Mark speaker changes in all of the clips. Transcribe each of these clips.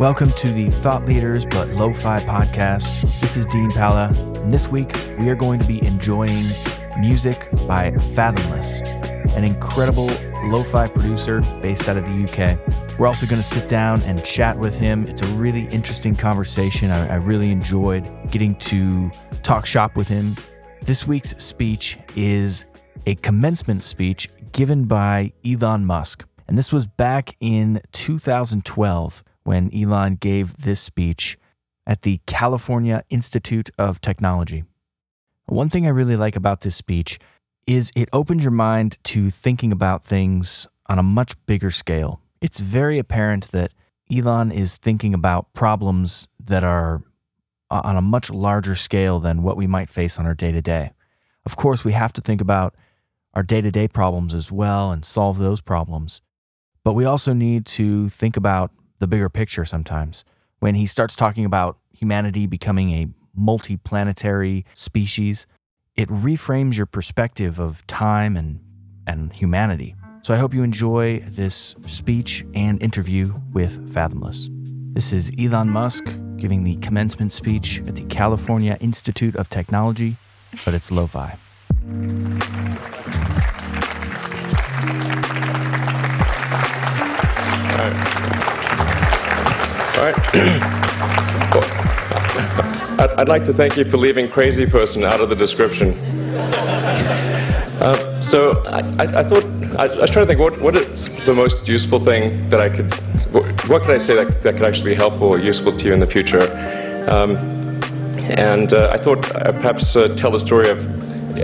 Speaker 1: Welcome to the Thought Leaders But Lo-Fi podcast. This is Dean Pala, and this week we are going to be enjoying music by Fathomless, an incredible lo-fi producer based out of the UK. We're also going to sit down and chat with him. It's a really interesting conversation. I, I really enjoyed getting to talk shop with him. This week's speech is a commencement speech given by Elon Musk. And this was back in 2012 when Elon gave this speech at the California Institute of Technology. One thing I really like about this speech is it opens your mind to thinking about things on a much bigger scale. It's very apparent that Elon is thinking about problems that are on a much larger scale than what we might face on our day to day. Of course, we have to think about our day to day problems as well and solve those problems. But we also need to think about the bigger picture sometimes. When he starts talking about humanity becoming a multi-planetary species, it reframes your perspective of time and, and humanity. So I hope you enjoy this speech and interview with Fathomless. This is Elon Musk giving the commencement speech at the California Institute of Technology, but it's lo fi.
Speaker 2: I'd like to thank you for leaving crazy person out of the description. Uh, so I, I, I thought I, I, was trying to think what what is the most useful thing that I could what, what could I say that, that could actually be helpful or useful to you in the future. Um, and uh, I thought uh, perhaps uh, tell the story of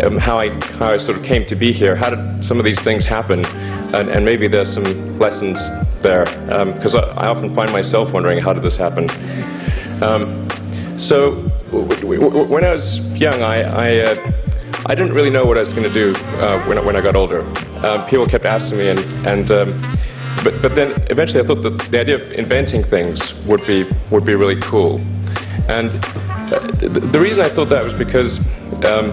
Speaker 2: um, how I how I sort of came to be here. How did some of these things happen? And, and maybe there's some lessons there because um, I, I, often find myself wondering how did this happen. Um, so when I was young, I I, uh, I, didn't really know what I was going to do uh, when, when I got older. Um, people kept asking me, and and um, but but then eventually I thought that the idea of inventing things would be would be really cool. And uh, the, the reason I thought that was because um,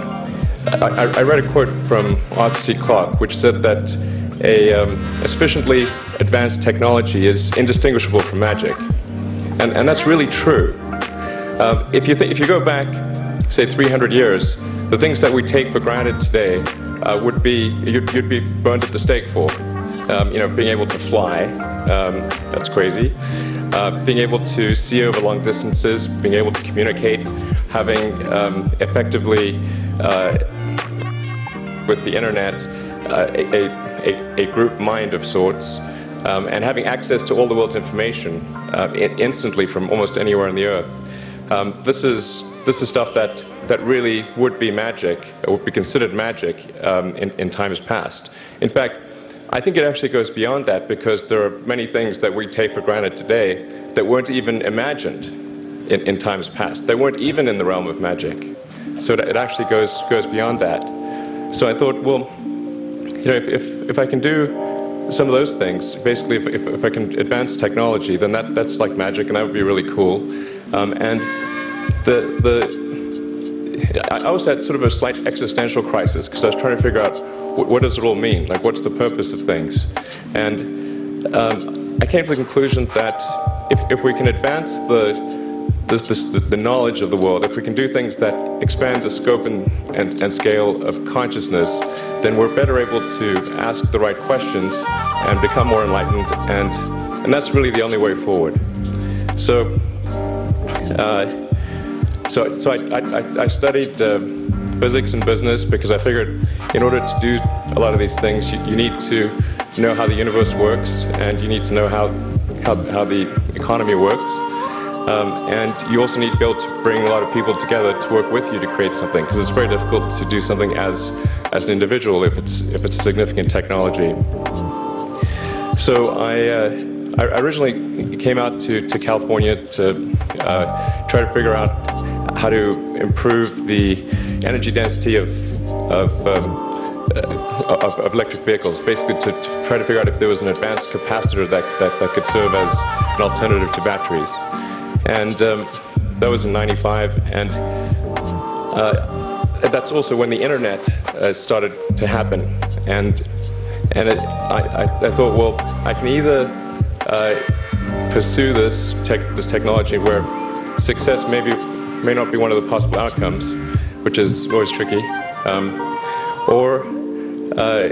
Speaker 2: I, I read a quote from Arthur C. Clarke, which said that a, um, a sufficiently advanced technology is indistinguishable from magic. And, and that's really true. Uh, if, you th- if you go back, say, 300 years, the things that we take for granted today uh, would be, you'd, you'd, be burned at the stake for. Um, you know, being able to fly, um, that's crazy. Uh, being able to see over long distances, being able to communicate, having um, effectively, uh, with the internet, uh, a, a, a group mind of sorts, um, and having access to all the world's information uh, instantly from almost anywhere on the earth. Um, this is this is stuff that that really would be magic, would be considered magic um, in, in times past. In fact, I think it actually goes beyond that because there are many things that we take for granted today that weren't even imagined in, in times past. They weren't even in the realm of magic. So it actually goes goes beyond that. So I thought, well, you know, if, if, if I can do some of those things, basically, if, if, if, I can advance technology, then that, that's like magic, and that would be really cool. Um, and the, the, I was at sort of a slight existential crisis because I was trying to figure out what, what, does it all mean? Like, what's the purpose of things? And um, I came to the conclusion that if, if we can advance the this, this, the, the, knowledge of the world, if we can do things that expand the scope and, and, and scale of consciousness, then we're better able to ask the right questions and become more enlightened, and, and that's really the only way forward. So, uh, so, so I, I, I studied uh, physics and business because I figured in order to do a lot of these things, you, you need to know how the universe works, and you need to know how, how, how the economy works. Um, and you also need to be able to bring a lot of people together to work with you to create something because it's very difficult to do something as as an individual if it's if it's a significant technology. So I. Uh, I originally came out to, to California to uh, try to figure out how to improve the energy density of, of, um, uh, of, of, electric vehicles, basically to, to, try to figure out if there was an advanced capacitor that, that, that could serve as an alternative to batteries. And um, that was in 95. And uh, that's also when the internet uh, started to happen. And, and it, I, I, I, thought, well, I can either uh, pursue this tech, this technology where success maybe may not be one of the possible outcomes, which is always tricky, um, or uh,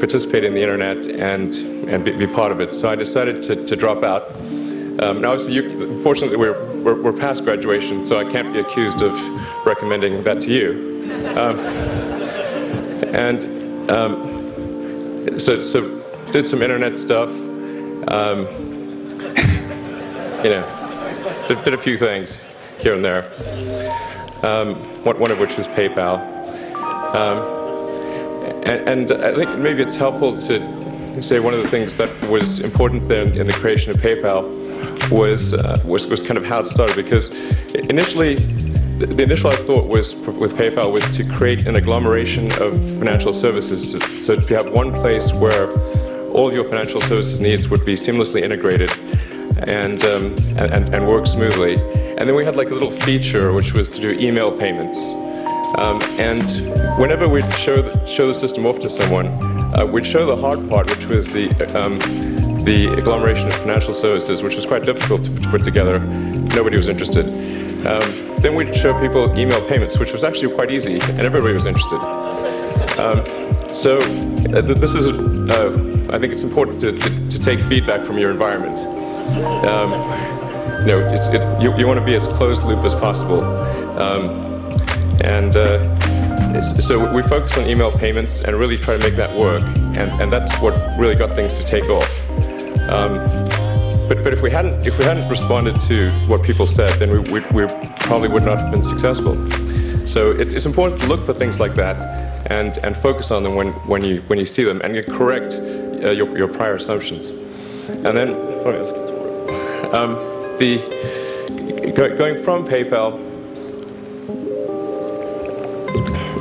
Speaker 2: participate in the internet and and be, be, part of it. So I decided to, to drop out. Um, now, you, fortunately, we're, we're, we're past graduation, so I can't be accused of recommending that to you. Um, and um, so, so did some internet stuff. Um, you know, did, did, a few things here and there. Um, one, one, of which was PayPal. Um, and, and, I think maybe it's helpful to say one of the things that was important there in the creation of PayPal was, uh, was, was kind of how it started because initially the, the initial thought was with PayPal was to create an agglomeration of financial services so to have one place where all your financial services needs would be seamlessly integrated and, um, and, and, work smoothly. And then we had like a little feature which was to do email payments. Um, and whenever we'd show the, show the system off to someone, uh, we'd show the hard part, which was the, um, the agglomeration of financial services, which was quite difficult to, to put together. Nobody was interested. Um, then we'd show people email payments, which was actually quite easy, and everybody was interested. Um, so uh, this is, uh, I think it's important to, to, to, take feedback from your environment. Um, you know, it, you, you want to be as closed loop as possible. Um, and uh, so we focus on email payments and really try to make that work. And, and that's what really got things to take off. Um, but, but if we hadn't if we hadn't responded to what people said, then we, we, we probably would not have been successful. So it, it's important to look for things like that and, and focus on them when, when, you, when you see them and correct uh, your, your prior assumptions. And then. Um, the, go, going from PayPal,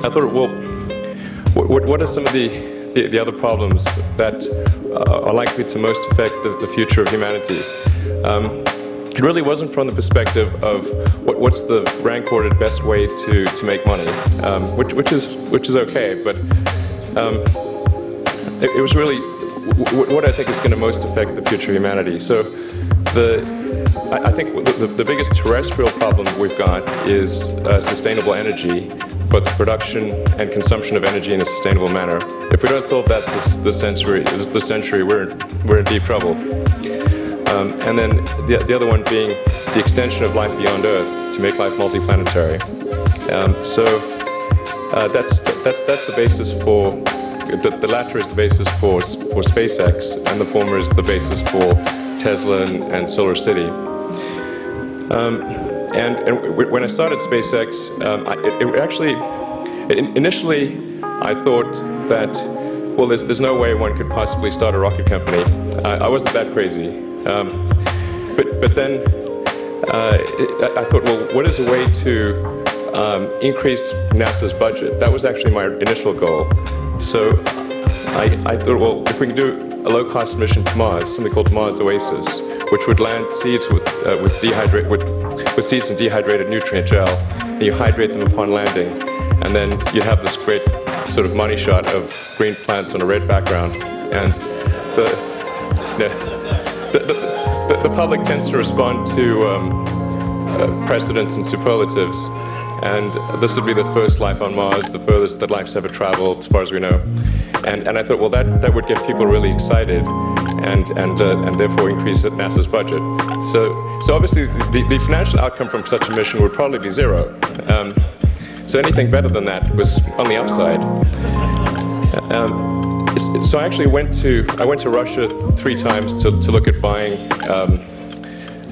Speaker 2: I thought, well, what, what are some of the, the, the other problems that uh, are likely to most affect the, the future of humanity? Um, it really wasn't from the perspective of what, what's the rank ordered best way to, to make money, um, which, which, is, which is okay, but um, it, it, was really what I think is going to most affect the future of humanity. So the, I, I think the, the, biggest terrestrial problem we've got is uh, sustainable energy, both the production and consumption of energy in a sustainable manner. If we don't solve that this, this century, this century we're, we're in deep trouble. Um, and then the, the other one being the extension of life beyond Earth to make life multiplanetary. Um, so uh, that's, that's, that's the basis for, the, the latter is the basis for, for SpaceX, and the former is the basis for Tesla and, and SolarCity. Um, and, and, when I started SpaceX, um, I, it, it, actually, initially, I thought that, well, there's, there's no way one could possibly start a rocket company. I, I wasn't that crazy. Um, but, but then uh, I thought, well, what is a way to um, increase NASA's budget? That was actually my initial goal. So I, I thought, well, if we can do a low-cost mission to Mars, something called Mars Oasis, which would land seeds with, uh, with, dehydrate, with, with seeds in dehydrated nutrient gel, and you hydrate them upon landing, and then you have this great sort of money shot of green plants on a red background. And the the, the, the, public tends to respond to um, uh, precedents and superlatives. And this would be the first life on Mars, the furthest that life's ever traveled, as far as we know. And, and I thought, well, that, that would get people really excited and, and, uh, and therefore increase NASA's budget. So, so obviously, the, the financial outcome from such a mission would probably be zero. Um, so anything better than that was on the upside. Um, so I actually went to I went to Russia three times to, to look at buying um,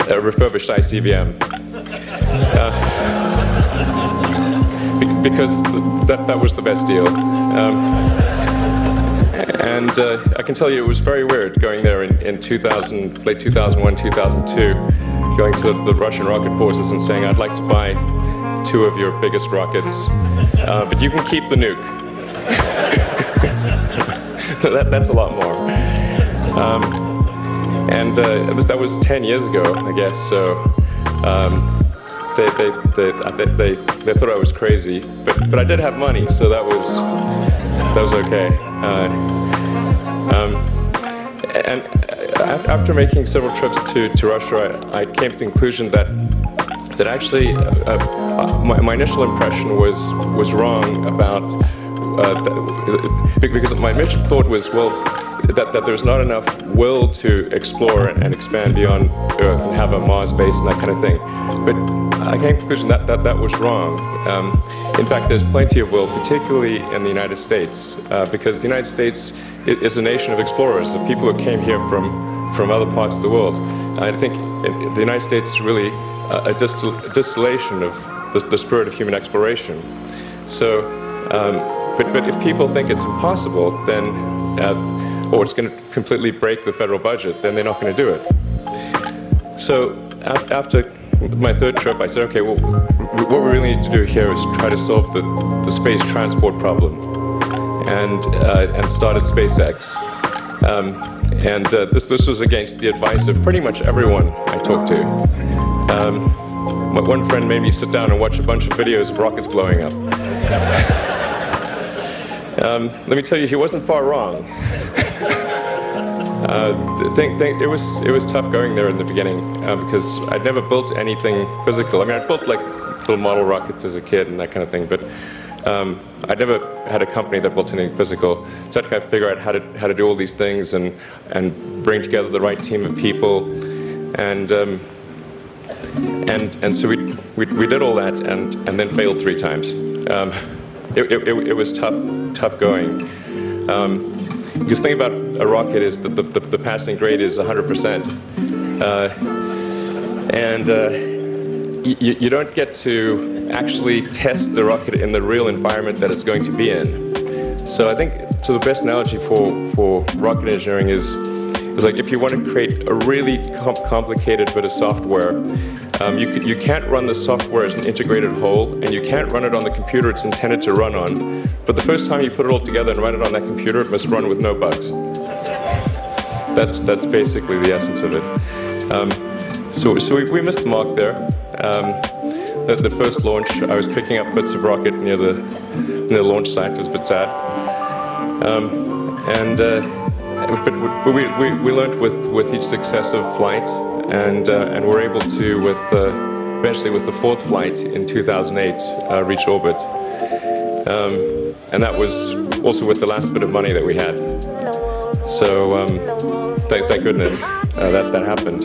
Speaker 2: a refurbished ICBM uh, because that that was the best deal. Um, and uh, I can tell you it was very weird going there in, in 2000, late 2001, 2002, going to the, Russian rocket forces and saying, I'd like to buy two of your biggest rockets, uh, but you can keep the nuke. that, that's a lot more. Um, and uh, was, that was 10 years ago, I guess. So um, they, they, they, they, they, thought I was crazy, but, but I did have money, so that was that was okay. Uh, um, and after making several trips to, to Russia, I, I came to the conclusion that that actually uh, uh, my, my, initial impression was was wrong about uh, the, because my initial thought was well that, that there's not enough will to explore and expand beyond Earth and have a Mars base and that kind of thing. But I came to the conclusion that that, that was wrong. Um, in fact, there's plenty of will, particularly in the United States, uh, because the United States is a nation of explorers, of people who came here from, from other parts of the world. I think the United States is really a, distil distillation of the, the, spirit of human exploration. So, um, but, but if people think it's impossible, then uh, or it's going to completely break the federal budget, then they're not going to do it. So after my third trip, I said, okay, well, what we really need to do here is try to solve the, the space transport problem, and uh, and started SpaceX. Um, and uh, this this was against the advice of pretty much everyone I talked to. Um, one friend made me sit down and watch a bunch of videos of rockets blowing up. um, let me tell you, he wasn't far wrong. Uh, think, think, it was it was tough going there in the beginning uh, because I'd never built anything physical. I mean, I built like little model rockets as a kid and that kind of thing, but um, I'd never had a company that built anything physical. So I had to kind of figure out how to how to do all these things and and bring together the right team of people, and um, and and so we, we we did all that and and then failed three times. Um, it, it, it, was tough tough going. Um, because the thing about a rocket is that the, the, the passing grade is 100%. Uh, and uh, you, you don't get to actually test the rocket in the real environment that it's going to be in. So I think so the best analogy for, for rocket engineering is is like if you want to create a really com complicated bit of software, um, you, you can't run the software as an integrated whole, and you can't run it on the computer it's intended to run on. But the first time you put it all together and run it on that computer, it must run with no bugs. That's that's basically the essence of it. Um, so so we, we, missed the mark there. Um, the, the, first launch, I was picking up bits of rocket near the near the launch site. It was a bit sad. Um, and uh, but we, we, we learned with, with each successive flight, and, uh, and we're able to, with uh, eventually with the fourth flight in 2008, uh, reach orbit. Um, and that was also with the last bit of money that we had. So um, thank, thank goodness uh, that, that happened.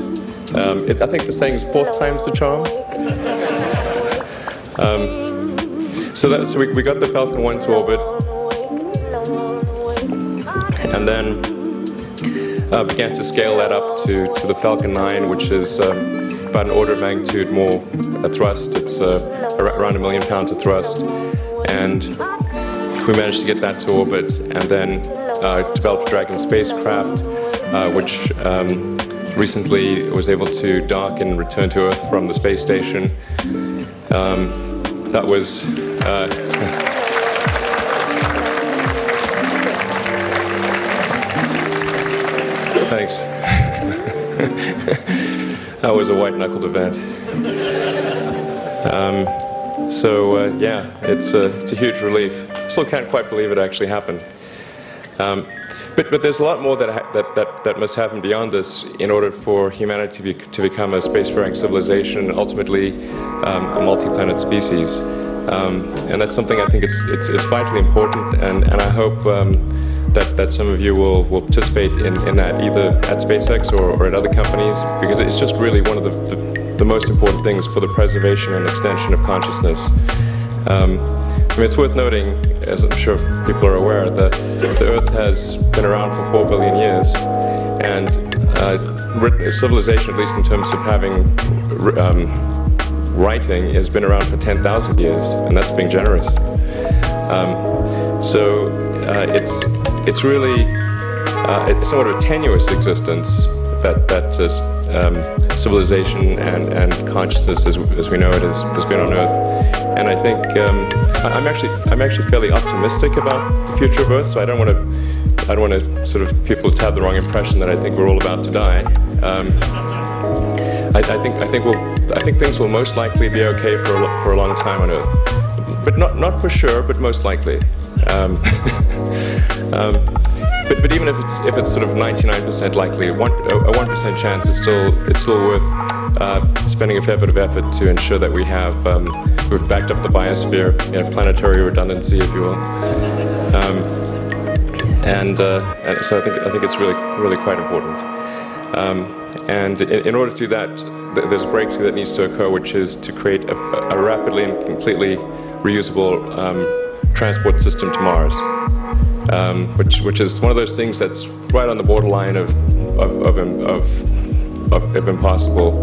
Speaker 2: Um, it, I think the saying is fourth time's the charm. Um, so, that, so we, we got the Falcon 1 to orbit, and then uh, began to scale that up to, to the Falcon 9, which is um, about an order of magnitude more thrust. It's uh, around a million pounds of thrust. And we managed to get that to orbit and then uh, developed Dragon spacecraft, uh, which um, recently was able to dock and return to Earth from the space station. Um, that was that was a white-knuckled event. Um, so uh, yeah, it's a, it's a huge relief. Still can't quite believe it actually happened. Um, but, but there's a lot more that, that, that, that must happen beyond this in order for humanity to, be, to become a spacefaring civilization and ultimately um, a multi-planet species. Um, and that's something I think it's, it's, it's vitally important, and, and I hope um, that, that some of you will, will participate in, in that either at SpaceX or, or at other companies, because it's just really one of the, the, the most important things for the preservation and extension of consciousness. Um, I mean, it's worth noting, as I'm sure people are aware, that the Earth has been around for 4 billion years, and uh, civilization, at least in terms of having um, writing has been around for 10,000 years, and that's being generous. Um, so uh, it's it's really uh, it's somewhat of a tenuous existence that that um, civilization and, and consciousness, as, as we know it, has, has been on Earth. And I think um, I'm actually I'm actually fairly optimistic about the future of Earth. So I don't want to I don't want to sort of people to have the wrong impression that I think we're all about to die. I, I, think I think we'll I think things will most likely be okay for a, for a long time on Earth, but not not for sure, but most likely. Um, um, but, but even if it's if it's sort of 99% likely, one, a one percent chance is still it's still worth uh, spending a fair bit of effort to ensure that we have um, we've backed up the biosphere, you know, planetary redundancy, if you will. Um, and, uh, and, so I think I think it's really really quite important. Um, and in, in, order to do that, th- there's a breakthrough that needs to occur, which is to create a, a rapidly and completely reusable um, transport system to Mars um, which which is one of those things that's right on the borderline of of of, of, of, of impossible.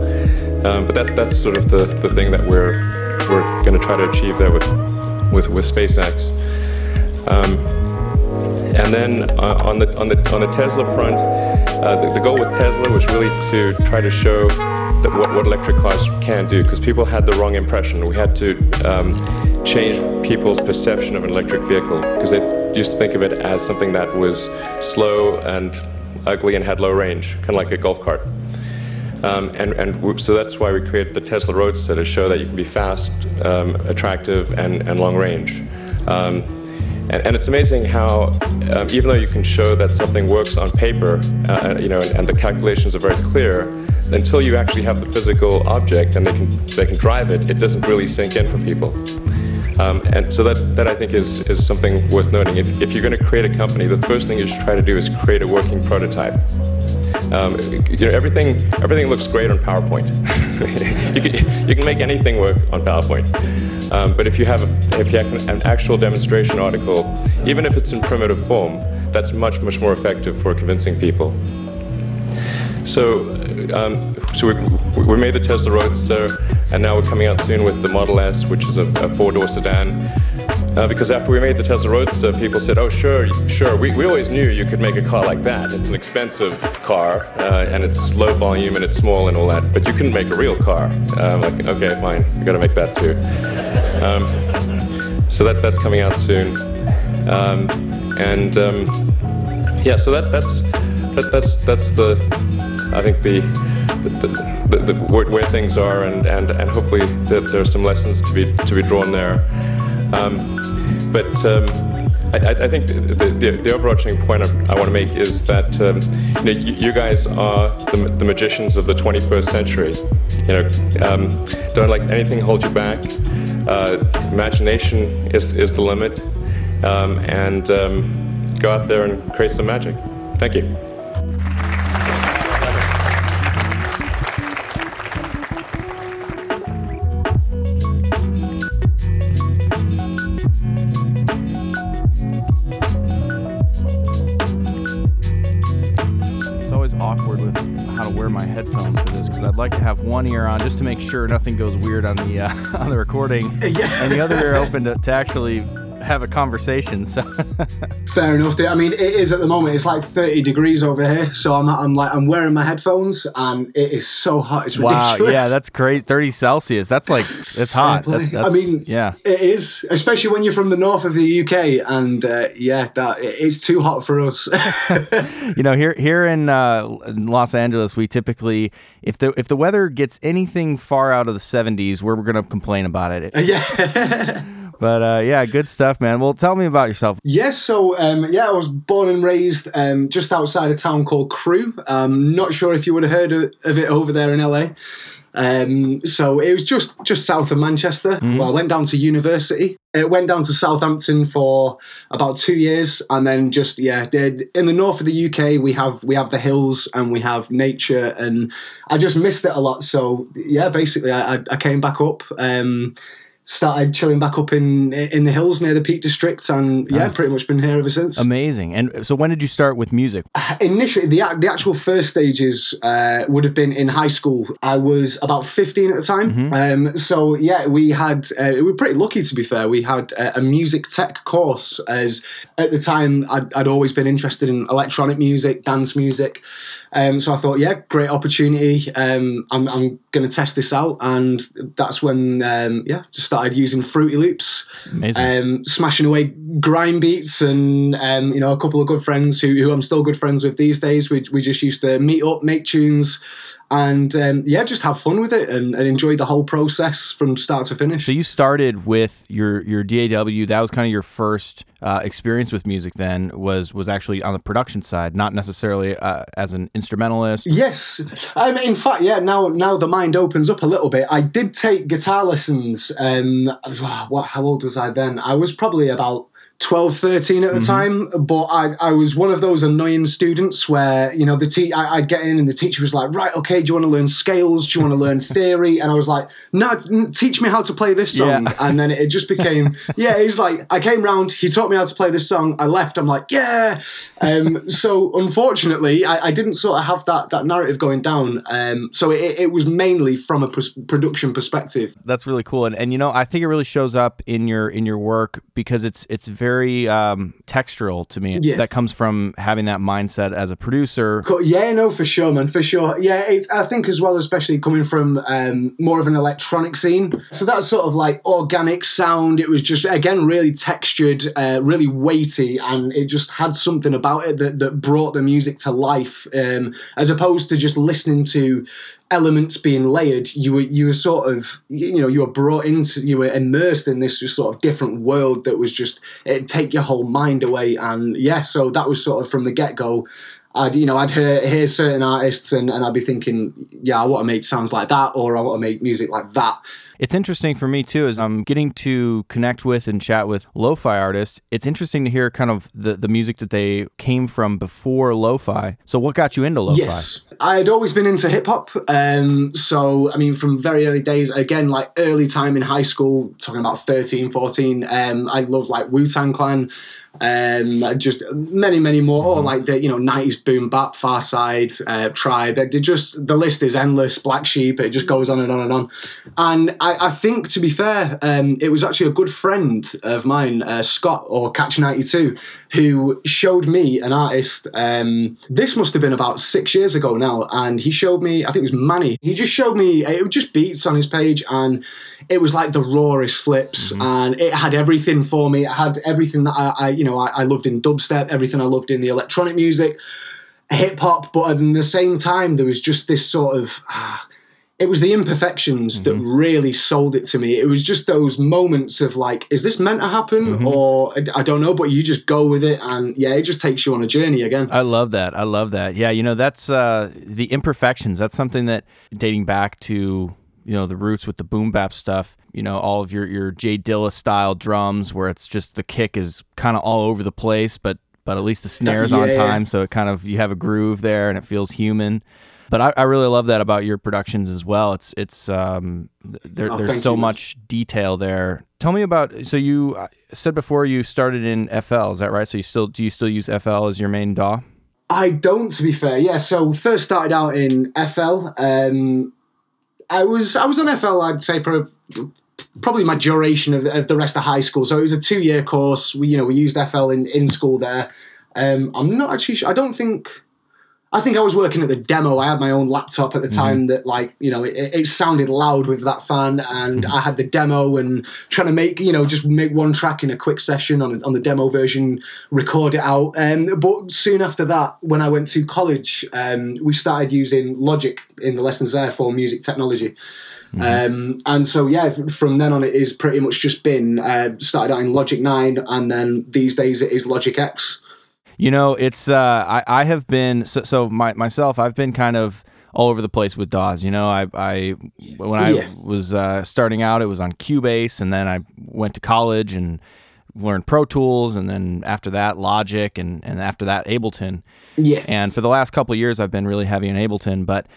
Speaker 2: Um, but that that's sort of the, the thing that we're we're going to try to achieve there with with with SpaceX. And then uh, on the on the on the Tesla front, uh, the, the, goal with Tesla was really to try to show that what, what electric cars can do, because people had the wrong impression. We had to um, change people's perception of an electric vehicle, because they used to think of it as something that was slow and ugly and had low range, kind of like a golf cart. Um, and, and so that's why we created the Tesla Roadster to show that you can be fast, um, attractive, and, and long range. Um, and, and, it's amazing how, um, even though you can show that something works on paper, uh, you know, and, and, the calculations are very clear, until you actually have the physical object and they can they can drive it, it doesn't really sink in for people. Um, and so that, that I think is, is something worth noting. If, if you're going to create a company, the first thing you should try to do is create a working prototype. Um, you know, everything, everything looks great on PowerPoint. you, can, you can make anything work on PowerPoint. Um, but if you, have a, if you have an actual demonstration article, even if it's in primitive form, that's much, much more effective for convincing people. So, um, so we, we made the Tesla Roadster, and now we're coming out soon with the Model S, which is a, a four-door sedan. Uh, because after we made the Tesla Roadster, people said, "Oh, sure, sure. We, we always knew you could make a car like that. It's an expensive car, uh, and it's low volume and it's small and all that. But you couldn't make a real car." Uh, like, okay, fine, we got to make that too. Um, so that that's coming out soon, um, and um, yeah, so that that's that, that's that's the I think the the, the, the, where, where, things are, and, and, and hopefully that there are some lessons to be to be drawn there. Um, but um, I, I, think the, the, the, overarching point I, want to make is that um, you, know, you, you, guys are the, the, magicians of the 21st century. You know, um, don't let anything hold you back. Uh, imagination is, is the limit, um, and um, go out there and create some magic. Thank you.
Speaker 1: One ear on just to make sure nothing goes weird on the uh, on the recording, yeah. and the other ear open to, to actually have a conversation. So
Speaker 3: fair enough. I mean, it is at the moment. It's like 30 degrees over here, so I'm I'm like I'm wearing my headphones, and it is so hot. It's ridiculous.
Speaker 1: Wow, yeah, that's great. 30 Celsius. That's like it's hot. That, I
Speaker 3: mean,
Speaker 1: yeah,
Speaker 3: it is, especially when you're from the north of the UK, and uh, yeah, that it's too hot for us.
Speaker 1: you know, here here in, uh, in Los Angeles, we typically if the if the weather gets anything far out of the 70s, we're, we're going to complain about it.
Speaker 3: Yeah.
Speaker 1: But uh, yeah, good stuff, man. Well, tell me about yourself.
Speaker 3: Yes, so um, yeah, I was born and raised um, just outside a town called Crewe. Um, not sure if you would have heard of, of it over there in LA. Um, so it was just just south of Manchester. Mm-hmm. Well, I went down to university. It went down to Southampton for about two years, and then just yeah, did, in the north of the UK we have we have the hills and we have nature, and I just missed it a lot. So yeah, basically I, I came back up. Um, started chilling back up in in the hills near the Peak District, and nice. yeah, pretty much been here ever since.
Speaker 1: Amazing. And so, when did you start with music?
Speaker 3: Initially, the the actual first stages uh, would have been in high school. I was about fifteen at the time. Mm-hmm. Um, so yeah, we had uh, we were pretty lucky to be fair. We had a, a music tech course, as at the time I'd, I'd, always been interested in electronic music, dance music. Um, so I thought, yeah, great opportunity. Um, I'm, I'm going to test this out, and that's when um, yeah, just started using Fruity Loops, um, smashing away grime beats, and um, you know a couple of good friends who, who I'm still good friends with these days. We we just used to meet up, make tunes, and um, yeah, just have fun with it and, and, enjoy the whole process from start to finish.
Speaker 1: So you started with your your DAW. That was kind of your first uh, experience with music then was was actually on the production side, not necessarily uh, as an instrumentalist.
Speaker 3: Yes, um, in fact, yeah. Now, now the mind opens up a little bit. I did take guitar lessons. Um, what? How old was I then? I was probably about 12, 13 at the mm-hmm. time, but I, I was one of those annoying students where, you know, the te- I, would get in and the teacher was like, right, okay, do you want to learn scales? Do you want to learn theory? And I was like, no, teach me how to play this song. Yeah. And then it just became, yeah, it was like, I came round, he taught me how to play this song, I left, I'm like, yeah. Um, so unfortunately, I, I, didn't sort of have that, that narrative going down. Um, so it, it, was mainly from a pr- production perspective.
Speaker 1: That's really cool. And, and, you know, I think it really shows up in your, in your work because it's, it's very very um, textural to me. Yeah. That comes from having that mindset as a producer.
Speaker 3: Yeah, no, for sure, man, for sure. Yeah, it's I think as well, especially coming from um, more of an electronic scene. So that sort of like organic sound. It was just again really textured, uh, really weighty, and it just had something about it that that brought the music to life, um, as opposed to just listening to elements being layered, you were you were sort of you know you were brought into you were immersed in this just sort of different world that was just it'd take your whole mind away. And yeah, so that was sort of from the get go. I'd you know I'd hear hear certain artists and, and I'd be thinking, yeah, I want to make sounds like that, or I want to make music like that.
Speaker 1: It's interesting for me too, as I'm getting to connect with and chat with lo-fi artists. It's interesting to hear kind of the, the music that they came from before lo-fi. So what got you into lo-fi?
Speaker 3: Yes. I had always been into hip hop. Um, so, I mean, from very early days, again, like early time in high school, talking about 13, 14, um, I loved like Wu Tang Clan um, just many, many more. Or like the you know nineties boom bap, Pharcyde, uh, Tribe. It just the list is endless. Black Sheep. It just goes on and on and on. And I, I think, to be fair, um, it was actually a good friend of mine, uh, Scott or Catch ninety two, who showed me an artist. Um, this must have been about six years ago now, and he showed me. I think it was Manny. He just showed me. It was just beats on his page and it was like the rawest flips mm-hmm. and it had everything for me. It had everything that I, I you know, I, I, loved in dubstep, everything I loved in the electronic music, hip hop, but at the same time, there was just this sort of. Ah, it was the imperfections mm-hmm. that really sold it to me. It was just those moments of like, is this meant to happen? Mm-hmm. Or I don't know, but you just go with it. And yeah, it just takes you on a journey again.
Speaker 1: I love that. I love that. Yeah, you know, that's uh, the imperfections. That's something that dating back to you know the roots with the boom bap stuff you know all of your your J Dilla style drums where it's just the kick is kind of all over the place but but at least the snares yeah, on time so it kind of you have a groove there and it feels human but I, I really love that about your productions as well it's it's um there, oh, there's so much detail there tell me about so you said before you started in FL is that right so you still do you still use FL as your main DAW
Speaker 3: I don't, to be fair. Yeah, so first started out in FL. Um, I was I was on FL. I'd say for probably my duration of, of the rest of high school. So it was a two year course. We you know we used FL in in school there. Um, I'm not actually. Sure, I don't think. I think I was working at the demo. I had my own laptop at the time mm-hmm. that, like, you know, it, it, sounded loud with that fan, and mm-hmm. I had the demo and trying to make, you know, just make one track in a quick session on on the demo version, record it out. Um, but soon after that, when I went to college, um, we started using Logic in the lessons there for music technology. Mm-hmm. Um, and so yeah, from then on it is pretty much just been uh, started out in Logic Nine, and then these days it is Logic X.
Speaker 1: You know, it's uh, I I have been so, so my myself. I've been kind of all over the place with DAWs. You know, I, I when I yeah. was uh, starting out, it was on Cubase, and then I went to college and learned Pro Tools, and then after that, Logic, and and after that, Ableton.
Speaker 3: Yeah.
Speaker 1: And for the last couple years, I've been really heavy on Ableton, but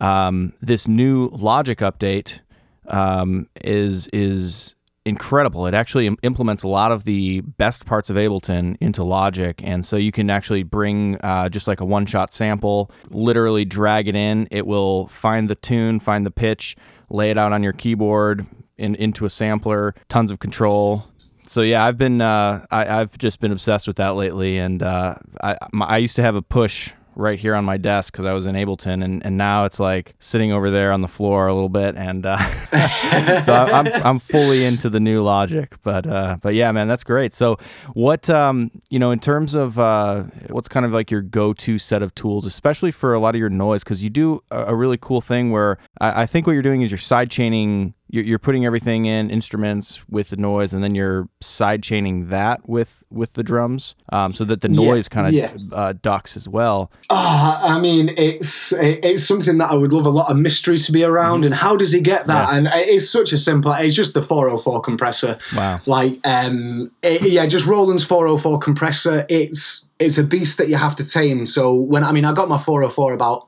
Speaker 1: um, this new Logic update um, is is incredible. It actually Im- implements a lot of the best parts of Ableton into Logic, and so you can actually bring uh, just like a one-shot sample, literally drag it in. It will find the tune, find the pitch, lay it out on your keyboard in, into a sampler. Tons of control. So yeah, I've been uh, I, have just been obsessed with that lately, and uh, I my, I used to have a push right here on my desk because I was in Ableton, and, and now it's like sitting over there on the floor a little bit, and uh, so I'm I'm fully into the new Logic. But uh, but yeah, man, that's great. So what um you know in terms of uh, what's kind of like your go-to set of tools, especially for a lot of your noise, because you do a, a, really cool thing where I, I think what you're doing is you're side chaining you're, you're putting everything in instruments with the noise, and then you're side chaining that with with the drums, um, so that the noise kind of
Speaker 3: yeah.
Speaker 1: uh, ducks as well.
Speaker 3: Ah, I mean, it's it's something that I would love a lot of mystery to be around. And how does he get that?
Speaker 1: Yeah.
Speaker 3: And it's such a simple. It's just the 404 compressor.
Speaker 1: Wow.
Speaker 3: Like, um, it- yeah, just Roland's 404 compressor. It's it's a beast that you have to tame. So when I mean, I got my 404 about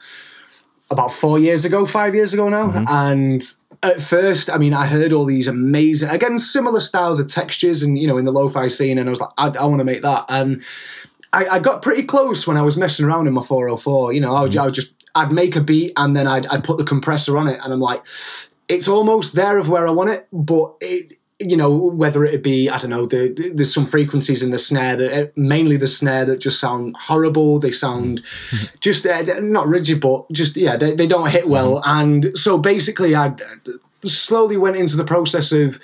Speaker 3: about four years ago, five years ago now, and at first, I mean, I heard all these amazing, again, similar styles of textures, and you know, in the lo-fi scene, and I was like, I, I want to make that, and I, I got pretty close when I was messing around in my 404. You know, I would, I would just, I'd make a beat, and then I'd, I'd put the compressor on it, and I'm like, it's almost there of where I want it, but it. You know, whether it be I don't know, the, there's some frequencies in the snare that mainly the snare that just sound horrible. They sound just uh, not rigid, but just yeah, they, they don't hit well. And so basically, I slowly went into the process of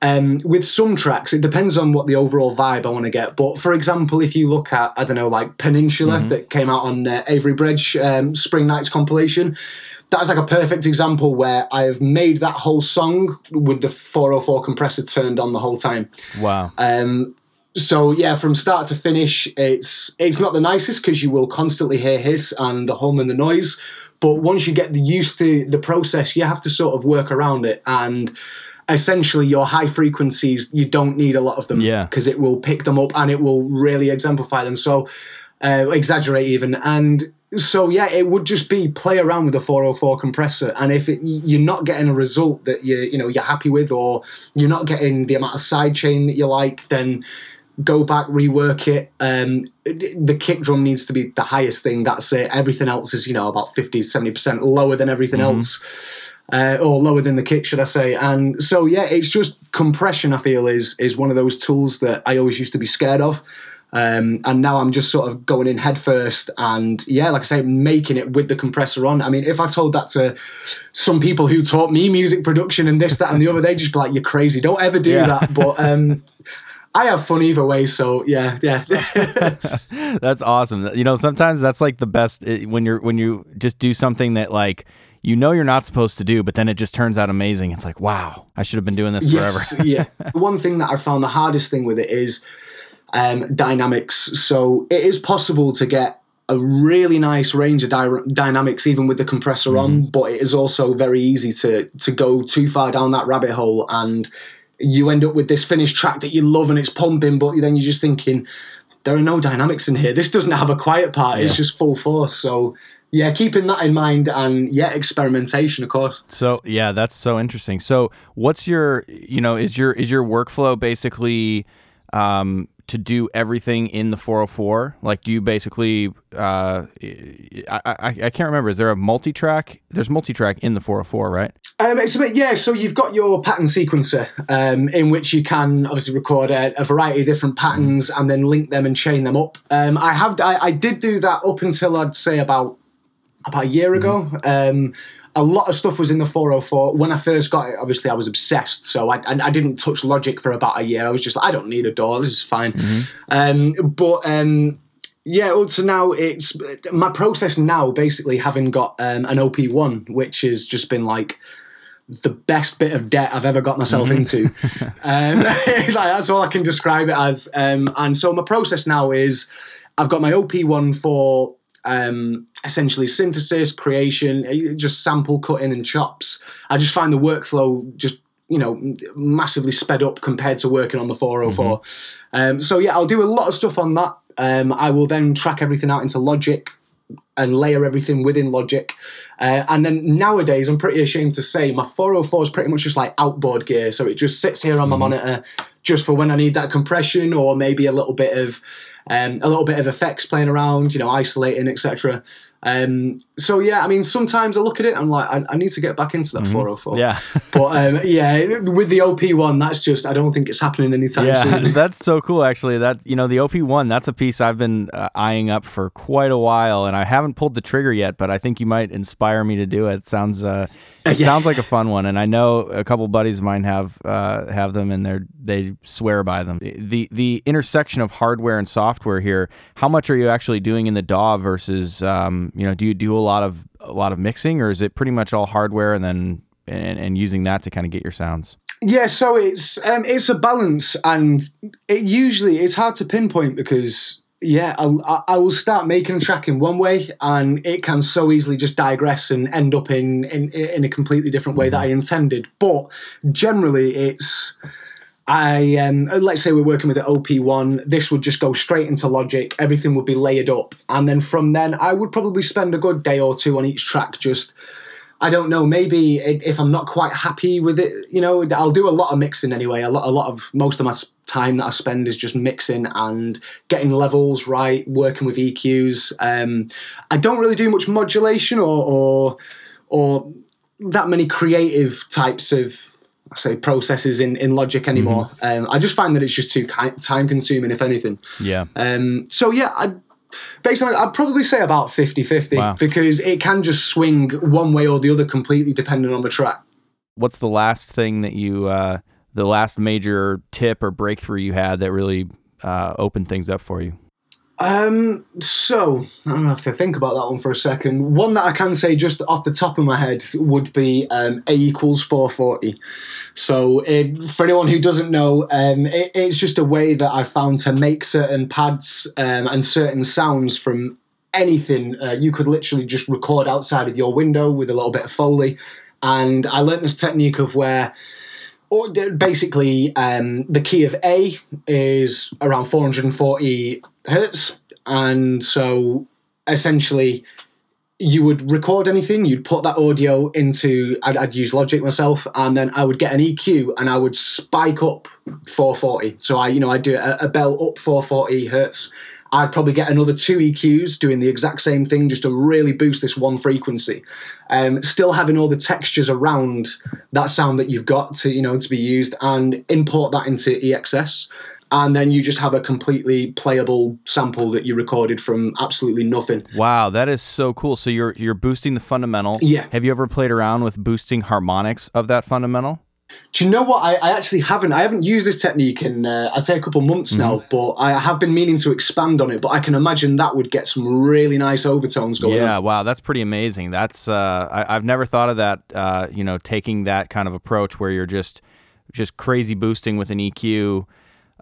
Speaker 3: um, with some tracks, it depends on what the overall vibe I want to get. But for example, if you look at, I don't know, like Peninsula that came out on uh, Avery Bridge um, Spring Nights compilation, that's like a perfect example where I have made that whole song with the 404 compressor turned on the whole time.
Speaker 1: Wow.
Speaker 3: Um, so yeah, from start to finish, it's it's not the nicest because you will constantly hear hiss and the hum and the noise. But once you get used to the process, you have to sort of work around it. And essentially, your high frequencies, you don't need a lot of them
Speaker 1: Yeah.
Speaker 3: because it will pick them up and it will really exemplify them. So uh, exaggerate even and. So yeah, it would just be play around with the 404 compressor, and if it, you're not getting a result that you you know you're happy with, or you're not getting the amount of side chain that you like, then go back, rework it. Um, the kick drum needs to be the highest thing. That's it. Everything else is, you know, about 50, 70% lower than everything else. Uh, or lower than the kick, should I say? And so, yeah, it's just compression. I feel is is one of those tools that I always used to be scared of, um, and now I'm just sort of going in head first. And yeah, like I say, making it with the compressor on. I mean, if I told that to some people who taught me music production and this, that, and the other, they'd just be like, "You're crazy! Don't ever do
Speaker 1: Yeah.
Speaker 3: that." But um, I have fun either way, so yeah, yeah.
Speaker 1: That's awesome. You know, sometimes that's like the best when you're when you just do something that like you know you're not supposed to do, but then it just turns out amazing. It's like, wow, I should have been doing this forever.
Speaker 3: Yes, yeah. One thing that I found the hardest thing with it is um, dynamics. So it is possible to get a really nice range of dy- dynamics even with the compressor on, but it is also very easy to to go too far down that rabbit hole and you end up with this finished track that you love and it's pumping, but then you're just thinking there are no dynamics in here. This doesn't have a quiet part. It's just full force. So yeah, keeping that in mind and yeah, experimentation, of course.
Speaker 1: So yeah, that's so interesting. So what's your you know is your is your workflow basically um, to do everything in the 404? Like, do you basically? Uh, I, I I can't remember. Is there a multi-track? There's multi-track in the 404, right?
Speaker 3: Um, it's a bit, yeah. So you've got your pattern sequencer, um, in which you can obviously record a, a variety of different patterns and then link them and chain them up. Um, I have, I, I did do that up until I'd say about about a year ago. Um, a lot of stuff was in the 404. When I first got it, obviously I was obsessed, so I, I, I didn't touch Logic for about a year. I was just like, I don't need a DAW. This is fine. Um, but um, yeah, well, so now it's my process now. Basically, having got um, an OP1, which has just been like the best bit of debt I've ever got myself into. Um, like, that's all I can describe it as. Um, and so my process now is I've got my OP1 for um, essentially synthesis, creation, eh, just sample cutting and chops. I just find the workflow just you know massively sped up compared to working on the 404. Um, so yeah, I'll do a lot of stuff on that. Um, I will then track everything out into Logic and layer everything within Logic. Uh, and then nowadays, I'm pretty ashamed to say my 404 is pretty much just like outboard gear. So it just sits here on my monitor just for when I need that compression or maybe a little bit of um, a little bit of effects playing around, you know, isolating, etc. Um, so yeah, I mean, sometimes I look at it, and I'm like, I, I need to get back into that 404.
Speaker 1: Yeah.
Speaker 3: But um, yeah, with the OP one, that's just I don't think it's happening anytime
Speaker 1: Yeah,
Speaker 3: soon.
Speaker 1: that's so cool. Actually, that you know the OP one, that's a piece I've been uh, eyeing up for quite a while, and I haven't pulled the trigger yet. But I think you might inspire me to do it. Sounds uh, it
Speaker 3: Yeah.
Speaker 1: sounds like a fun one, and I know a couple buddies of mine have uh, have them, and they're they swear by them. The the intersection of hardware and software here. How much are you actually doing in the DAW versus um, you know? Do you do a lot of a lot of mixing, or is it pretty much all hardware and then and, and using that to kind of get your sounds?
Speaker 3: Yeah, so it's um, it's a balance, and it usually it's hard to pinpoint because yeah, I, I will start making a track in one way, and it can so easily just digress and end up in in, in a completely different way that I intended. But generally, it's I um, let's say we're working with the OP1. This would just go straight into Logic. Everything would be layered up, and then from then I would probably spend a good day or two on each track just I don't know. Maybe if I'm not quite happy with it, you know, I'll do a lot of mixing anyway. A lot, a lot of most of my time that I spend is just mixing and getting levels right, working with EQs. Um, I don't really do much modulation or or, or that many creative types of I say processes in, in Logic anymore. Mm-hmm. Um, I just find that it's just too time consuming, if anything.
Speaker 1: Yeah.
Speaker 3: Um, so yeah, I based on I'd probably say about 50 50 wow. because it can just swing one way or the other completely depending on the track.
Speaker 1: What's the last thing that you, uh, the last major tip or breakthrough you had that really uh, opened things up for you?
Speaker 3: Um, so I don't have to think about that one for a second. One that I can say just off the top of my head would be um, A equals 440. So it, for anyone who doesn't know, um, it, it's just a way that I found to make certain pads um, and certain sounds from anything. Uh, you could literally just record outside of your window with a little bit of foley. And I learned this technique of where or basically um, the key of A is around 440 hertz, and so essentially you would record anything, you'd put that audio into, I'd, I'd, use Logic myself, and then I would get an EQ and I would spike up 440. So I, you know, I'd do a, a bell up 440 hertz, I'd probably get another two EQs doing the exact same thing just to really boost this one frequency. Um, still having all the textures around that sound that you've got to you know to be used and import that into EXS. And then you just have a completely playable sample that you recorded from absolutely nothing.
Speaker 1: Wow, that is so cool. So you're you're boosting the fundamental.
Speaker 3: Yeah.
Speaker 1: Have you ever played around with boosting harmonics of that fundamental?
Speaker 3: Do you know what? I, I actually haven't. I haven't used this technique in uh, I'd say a couple months mm-hmm. now, but I have been meaning to expand on it. But I can imagine that would get some really nice overtones going.
Speaker 1: Yeah,
Speaker 3: on.
Speaker 1: wow, that's pretty amazing. That's uh, I, have never thought of that. Uh, you know, taking that kind of approach where you're just just crazy boosting with an EQ,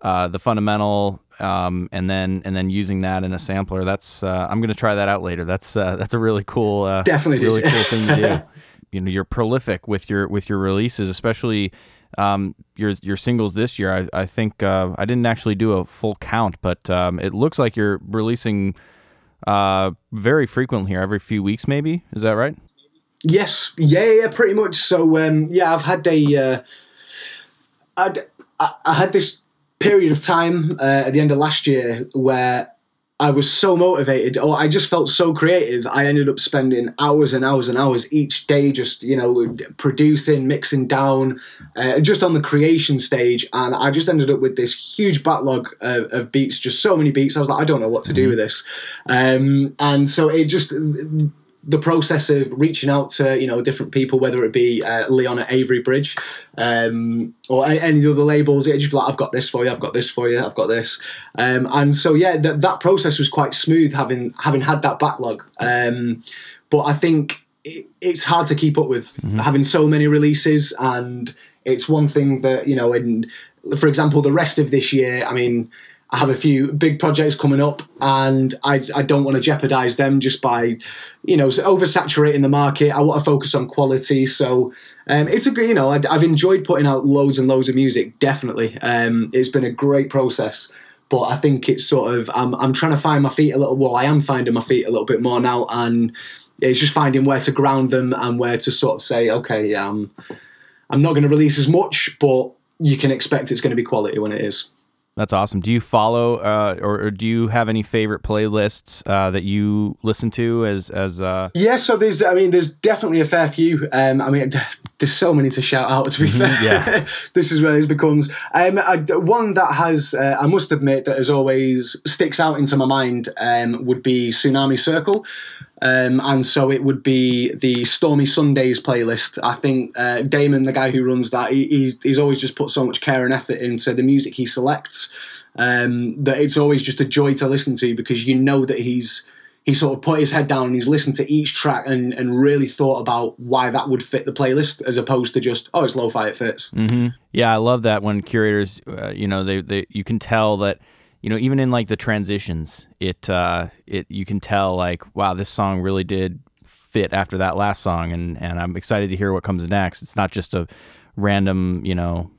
Speaker 1: uh, the fundamental, um, and then and then using that in a sampler. That's uh, I'm going to try that out later. That's uh, that's a really cool, uh,
Speaker 3: definitely
Speaker 1: really cool thing to do. you know you're prolific with your with your releases, especially um, your your singles this year. I, I think uh, I didn't actually do a full count, but um, it looks like you're releasing uh, very frequently here, every few weeks, maybe. Is that right?
Speaker 3: Yes, yeah, yeah, pretty much. So um, yeah, I've had a, uh, I'd, I, I had this period of time uh, at the end of last year where I was so motivated, or I just felt so creative. I ended up spending hours and hours and hours each day, just you know, producing, mixing down, uh, just on the creation stage. And I just ended up with this huge backlog of, of beats, just so many beats. I was like, I don't know what to do mm-hmm. with this. Um, and so it just the process of reaching out to you know different people, whether it be uh, Leon at Avery Bridge um, or any, any, other labels, it just like I've got this for you, I've got this for you, I've got this, um, and so yeah, that that process was quite smooth having having had that backlog. Um, but I think it, it's hard to keep up with mm-hmm. having so many releases, and it's one thing that you know, in for example, the rest of this year, I mean I have a few big projects coming up, and I, I don't want to jeopardize them just by, you know, oversaturating the market. I want to focus on quality. So um, it's a good, you know, I, have enjoyed putting out loads and loads of music. Definitely, um, it's been a great process. But I think it's sort of I'm I'm trying to find my feet a little. Well, I am finding my feet a little bit more now, and it's just finding where to ground them and where to sort of say, okay, yeah, I'm I'm not going to release as much, but you can expect it's going to be quality when it is.
Speaker 1: That's awesome. Do you follow uh, or, or, do you have any favorite playlists uh, that you listen to as as? Uh...
Speaker 3: Yeah, so there's I mean there's definitely a fair few. Um, I mean there's so many to shout out. To be mm-hmm, fair, yeah. this is where this becomes um, I, one that has uh, I must admit that as always sticks out into my mind um, would be Tsunami Circle. Um, and so it would be the Stormy Sundays playlist. I think uh, Damon, the guy who runs that, he, he's, always just put so much care and effort into the music he selects um, that it's always just a joy to listen to because you know that he's he sort of put his head down and he's listened to each track and, and really thought about why that would fit the playlist as opposed to just oh it's lo-fi it fits
Speaker 1: mm-hmm. yeah i love that when curators uh, you know they, they you can tell that you know even in like the transitions it uh it you can tell like wow this song really did fit after that last song and and i'm excited to hear what comes next it's not just a random you know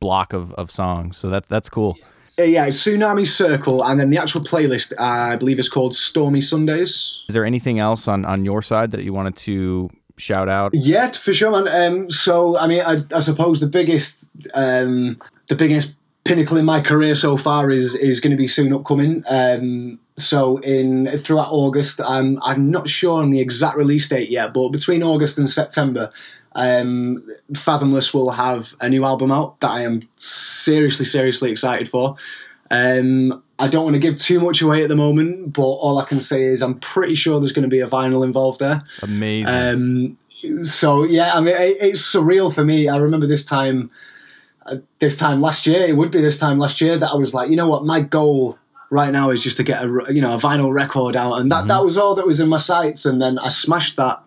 Speaker 1: block of, of songs so that's that's cool
Speaker 3: uh, yeah, Tsunami Circle, and then the actual playlist, uh, I believe, is called Stormy Sundays.
Speaker 1: Is there anything else on, on your side that you wanted to shout out?
Speaker 3: Yeah, for sure, man. Um, so, I mean, I, I suppose the biggest, um, the biggest pinnacle in my career so far is is going to be soon upcoming. Um, so, in throughout August, I'm I'm not sure on the exact release date yet, but between August and September, um, Fathomless will have a new album out that I am seriously, seriously excited for. Um, I don't want to give too much away at the moment, but all I can say is I'm pretty sure there's going to be a vinyl involved there.
Speaker 1: Amazing.
Speaker 3: Um, so yeah, I mean, it, it's surreal for me. I remember this time, this time last year. It would be this time last year that I was like, you know what, my goal right now is just to get a you know a vinyl record out, and that mm-hmm. that was all that was in my sights. And then I smashed that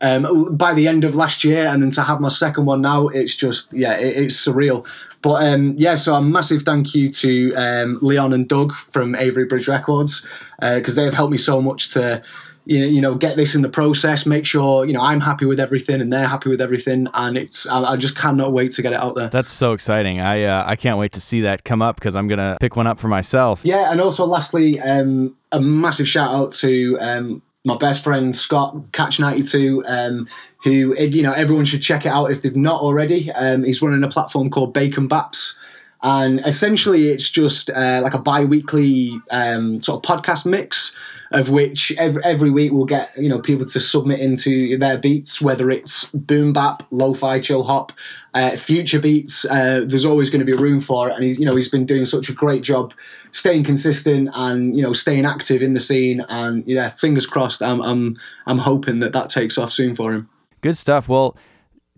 Speaker 3: um, by the end of last year, and then to have my second one now, it's just yeah, it, it's surreal. But um, yeah, so a massive thank you to um, Leon and Doug from Avery Bridge Records because uh, they have helped me so much to you know, you know, get this in the process, make sure you know I'm happy with everything and they're happy with everything, and it's I, I just cannot wait to get it out there.
Speaker 1: That's so exciting! I uh, I can't wait to see that come up because I'm gonna pick one up for myself.
Speaker 3: Yeah, and also lastly, um, a massive shout out to um, my best friend Scott Catch ninety two, um, who you know everyone should check it out if they've not already. Um, he's running a platform called Bacon Baps, and essentially it's just uh, like a bi-weekly um, sort of podcast mix of which every, every week we'll get you know people to submit into their beats, whether it's boom bap, lo-fi, chill hop, uh, future beats. Uh, there's always going to be room for it, and he's you know he's been doing such a great job staying consistent and you know staying active in the scene. And yeah, fingers crossed. I'm I'm I'm hoping that that takes off soon for him.
Speaker 1: Good stuff. Well.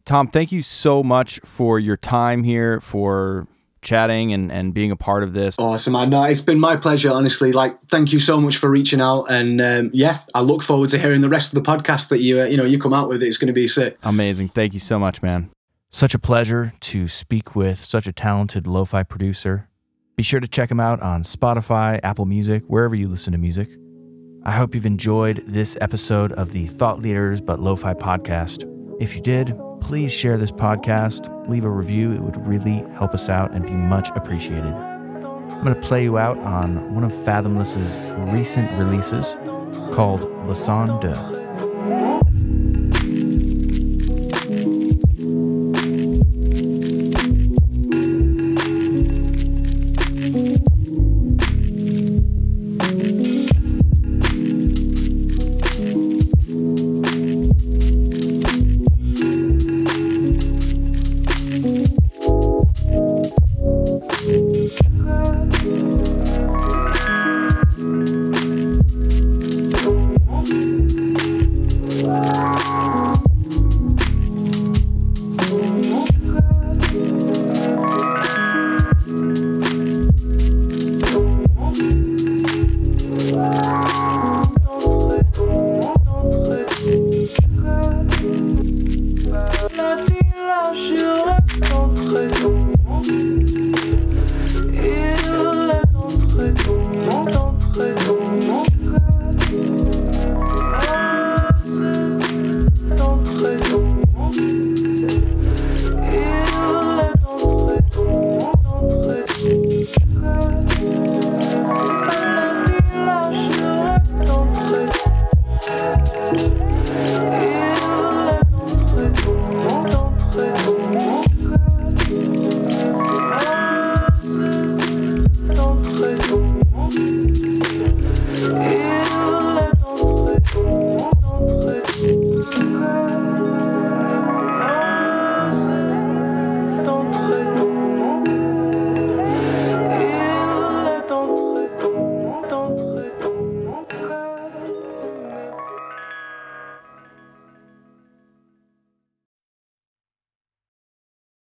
Speaker 1: Tom, thank you so much for your time here, for chatting and, and being a part of this.
Speaker 3: Awesome, man. No, it's been my pleasure, honestly. Like, thank you so much for reaching out. And um, yeah, I look forward to hearing the rest of the podcast that you, uh, you know, you come out with. It's going to be sick.
Speaker 1: Amazing. Thank you so much, man. Such a pleasure to speak with such a talented lo fi producer. Be sure to check him out on Spotify, Apple Music, wherever you listen to music. I hope you've enjoyed this episode of the Thought Leaders But Lo-Fi podcast. If you did, please share this podcast, leave a review. It would really help us out and be much appreciated. I'm going to play you out on one of Fathomless's recent releases called Leçon de.